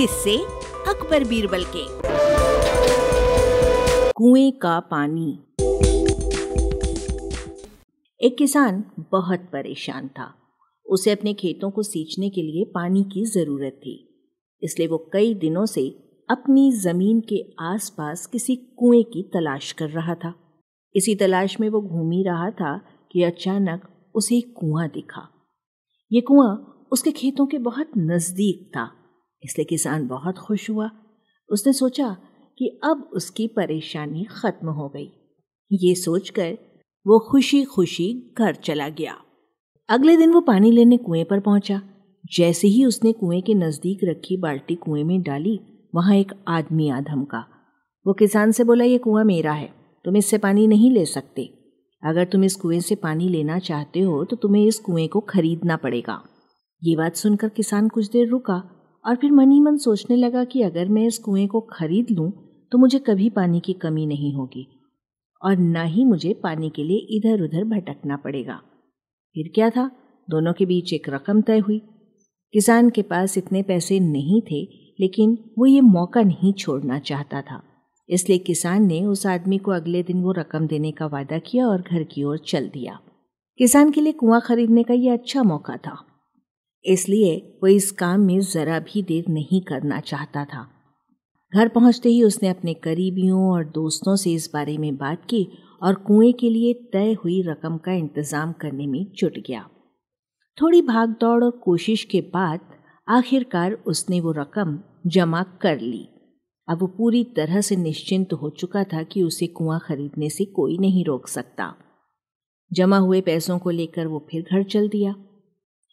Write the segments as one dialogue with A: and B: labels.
A: किससे अकबर बीरबल के। कुएँ का पानी। एक किसान बहुत परेशान था। उसे अपने खेतों को सींचने के लिए पानी की ज़रूरत थी। इसलिए वो कई दिनों से अपनी ज़मीन के आसपास किसी कुएँ की तलाश कर रहा था। इसी तलाश में वो घूम ही रहा था कि अचानक उसे एक कुआँ दिखा। ये कुआँ उसके खेतों के बहुत नज़दीक था। इसलिए किसान बहुत खुश हुआ। उसने सोचा कि अब उसकी परेशानी खत्म हो गई। ये सोचकर वो खुशी खुशी घर चला गया। अगले दिन वो पानी लेने कुएँ पर पहुँचा। जैसे ही उसने कुएँ के नज़दीक रखी बाल्टी कुएँ में डाली, वहाँ एक आदमी आधम का वो किसान से बोला, ये कुआँ मेरा है, तुम इससे पानी नहीं ले सकते। अगर तुम इस कुएँ से पानी लेना चाहते हो तो तुम्हें इस कुएँ को खरीदना पड़ेगा। ये बात सुनकर किसान कुछ देर रुका। और फिर मन ही मन सोचने लगा कि अगर मैं इस कुएँ को खरीद लूँ तो मुझे कभी पानी की कमी नहीं होगी और न ही मुझे पानी के लिए इधर उधर भटकना पड़ेगा। फिर क्या था? दोनों के बीच एक रकम तय हुई। किसान के पास इतने पैसे नहीं थे, लेकिन वो ये मौका नहीं छोड़ना चाहता था। इसलिए किसान ने उस आदमी को अगले दिन वो रकम देने का वादा किया और घर की ओर चल दिया। किसान के लिए कुआँ खरीदने का ये अच्छा मौका था। इसलिए वो इस काम में जरा भी देर नहीं करना चाहता था। घर पहुँचते ही उसने अपने करीबियों और दोस्तों से इस बारे में बात की और कुएँ के लिए तय हुई रकम का इंतज़ाम करने में जुट गया। थोड़ी भाग दौड़ और कोशिश के बाद आखिरकार उसने वो रकम जमा कर ली। अब वो पूरी तरह से निश्चिंत हो चुका था कि उसे कुआँ खरीदने से कोई नहीं रोक सकता। जमा हुए पैसों को लेकर वो फिर घर चल दिया।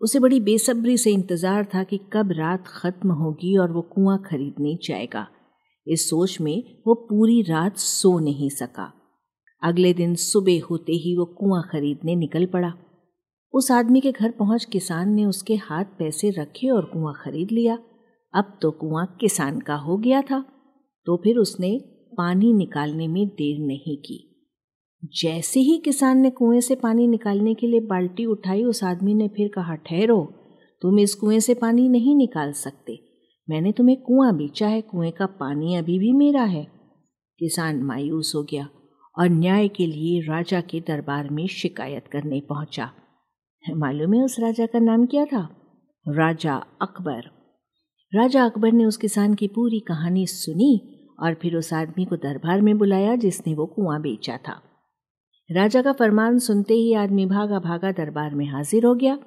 A: उसे बड़ी बेसब्री से इंतज़ार था कि कब रात खत्म होगी और वो कुआँ खरीदने जाएगा। इस सोच में वो पूरी रात सो नहीं सका। अगले दिन सुबह होते ही वो कुआँ खरीदने निकल पड़ा। उस आदमी के घर पहुँच किसान ने उसके हाथ पैसे रखे और कुआँ खरीद लिया। अब तो कुआँ किसान का हो गया था तो फिर उसने पानी निकालने में देर नहीं की। जैसे ही किसान ने कुएँ से पानी निकालने के लिए बाल्टी उठाई, उस आदमी ने फिर कहा, ठहरो, तुम इस कुएँ से पानी नहीं निकाल सकते। मैंने तुम्हें कुआँ बेचा है, कुएँ का पानी अभी भी मेरा है। किसान मायूस हो गया और न्याय के लिए राजा के दरबार में शिकायत करने पहुँचा। मालूम है उस राजा का नाम क्या था? राजा अकबर। राजा अकबर ने उस किसान की पूरी कहानी सुनी और फिर उस आदमी को दरबार में बुलाया, जिसने वो कुआँ बेचा था। राजा का फरमान सुनते ही आदमी भागा भागा दरबार में हाजिर हो गया।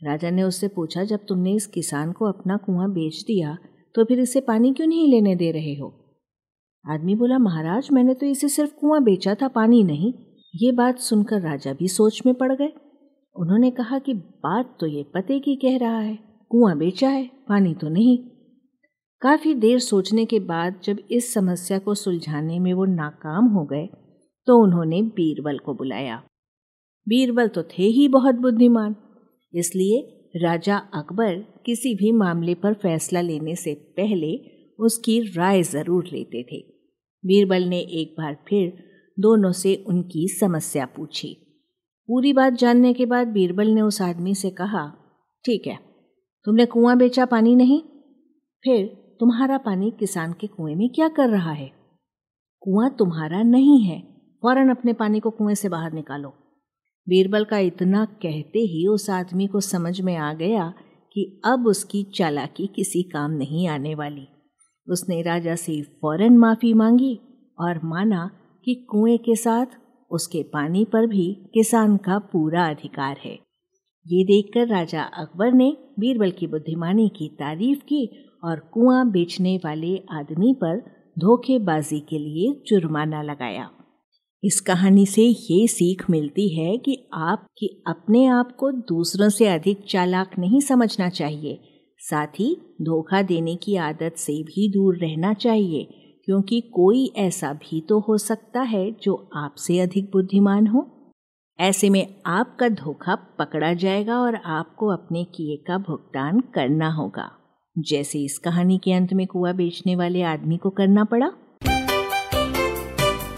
A: राजा ने उससे पूछा, जब तुमने इस किसान को अपना कुआँ बेच दिया तो फिर इसे पानी क्यों नहीं लेने दे रहे हो? आदमी बोला, महाराज, मैंने तो इसे सिर्फ़ कुआँ बेचा था, पानी नहीं। ये बात सुनकर राजा भी सोच में पड़ गए। उन्होंने कहा कि बात तो ये पते की कह रहा है, कुआँ बेचा है, पानी तो नहीं। काफ़ी देर सोचने के बाद जब इस समस्या को सुलझाने में वो नाकाम हो गए तो उन्होंने बीरबल को बुलाया। बीरबल तो थे ही बहुत बुद्धिमान, इसलिए राजा अकबर किसी भी मामले पर फैसला लेने से पहले उसकी राय ज़रूर लेते थे। बीरबल ने एक बार फिर दोनों से उनकी समस्या पूछी। पूरी बात जानने के बाद बीरबल ने उस आदमी से कहा, ठीक है, तुमने कुआँ बेचा पानी नहीं? फिर तुम्हारा पानी किसान के कुएँ में क्या कर रहा है? कुआँ तुम्हारा नहीं है फ़ौरन अपने पानी को कुएँ से बाहर निकालो। बीरबल का इतना कहते ही उस आदमी को समझ में आ गया कि अब उसकी चालाकी किसी काम नहीं आने वाली। उसने राजा से फ़ौरन माफ़ी मांगी और माना कि कुएँ के साथ उसके पानी पर भी किसान का पूरा अधिकार है। ये देखकर राजा अकबर ने बीरबल की बुद्धिमानी की तारीफ़ की और कुआँ बेचने वाले आदमी पर धोखेबाजी के लिए जुर्माना लगाया। इस कहानी से ये सीख मिलती है कि आप कि अपने आप को दूसरों से अधिक चालाक नहीं समझना चाहिए। साथ ही धोखा देने की आदत से भी दूर रहना चाहिए, क्योंकि कोई ऐसा भी तो हो सकता है जो आपसे अधिक बुद्धिमान हो। ऐसे में आपका धोखा पकड़ा जाएगा और आपको अपने किए का भुगतान करना होगा। जैसे इस कहानी के अंत में कुआ बेचने वाले आदमी को करना पड़ा।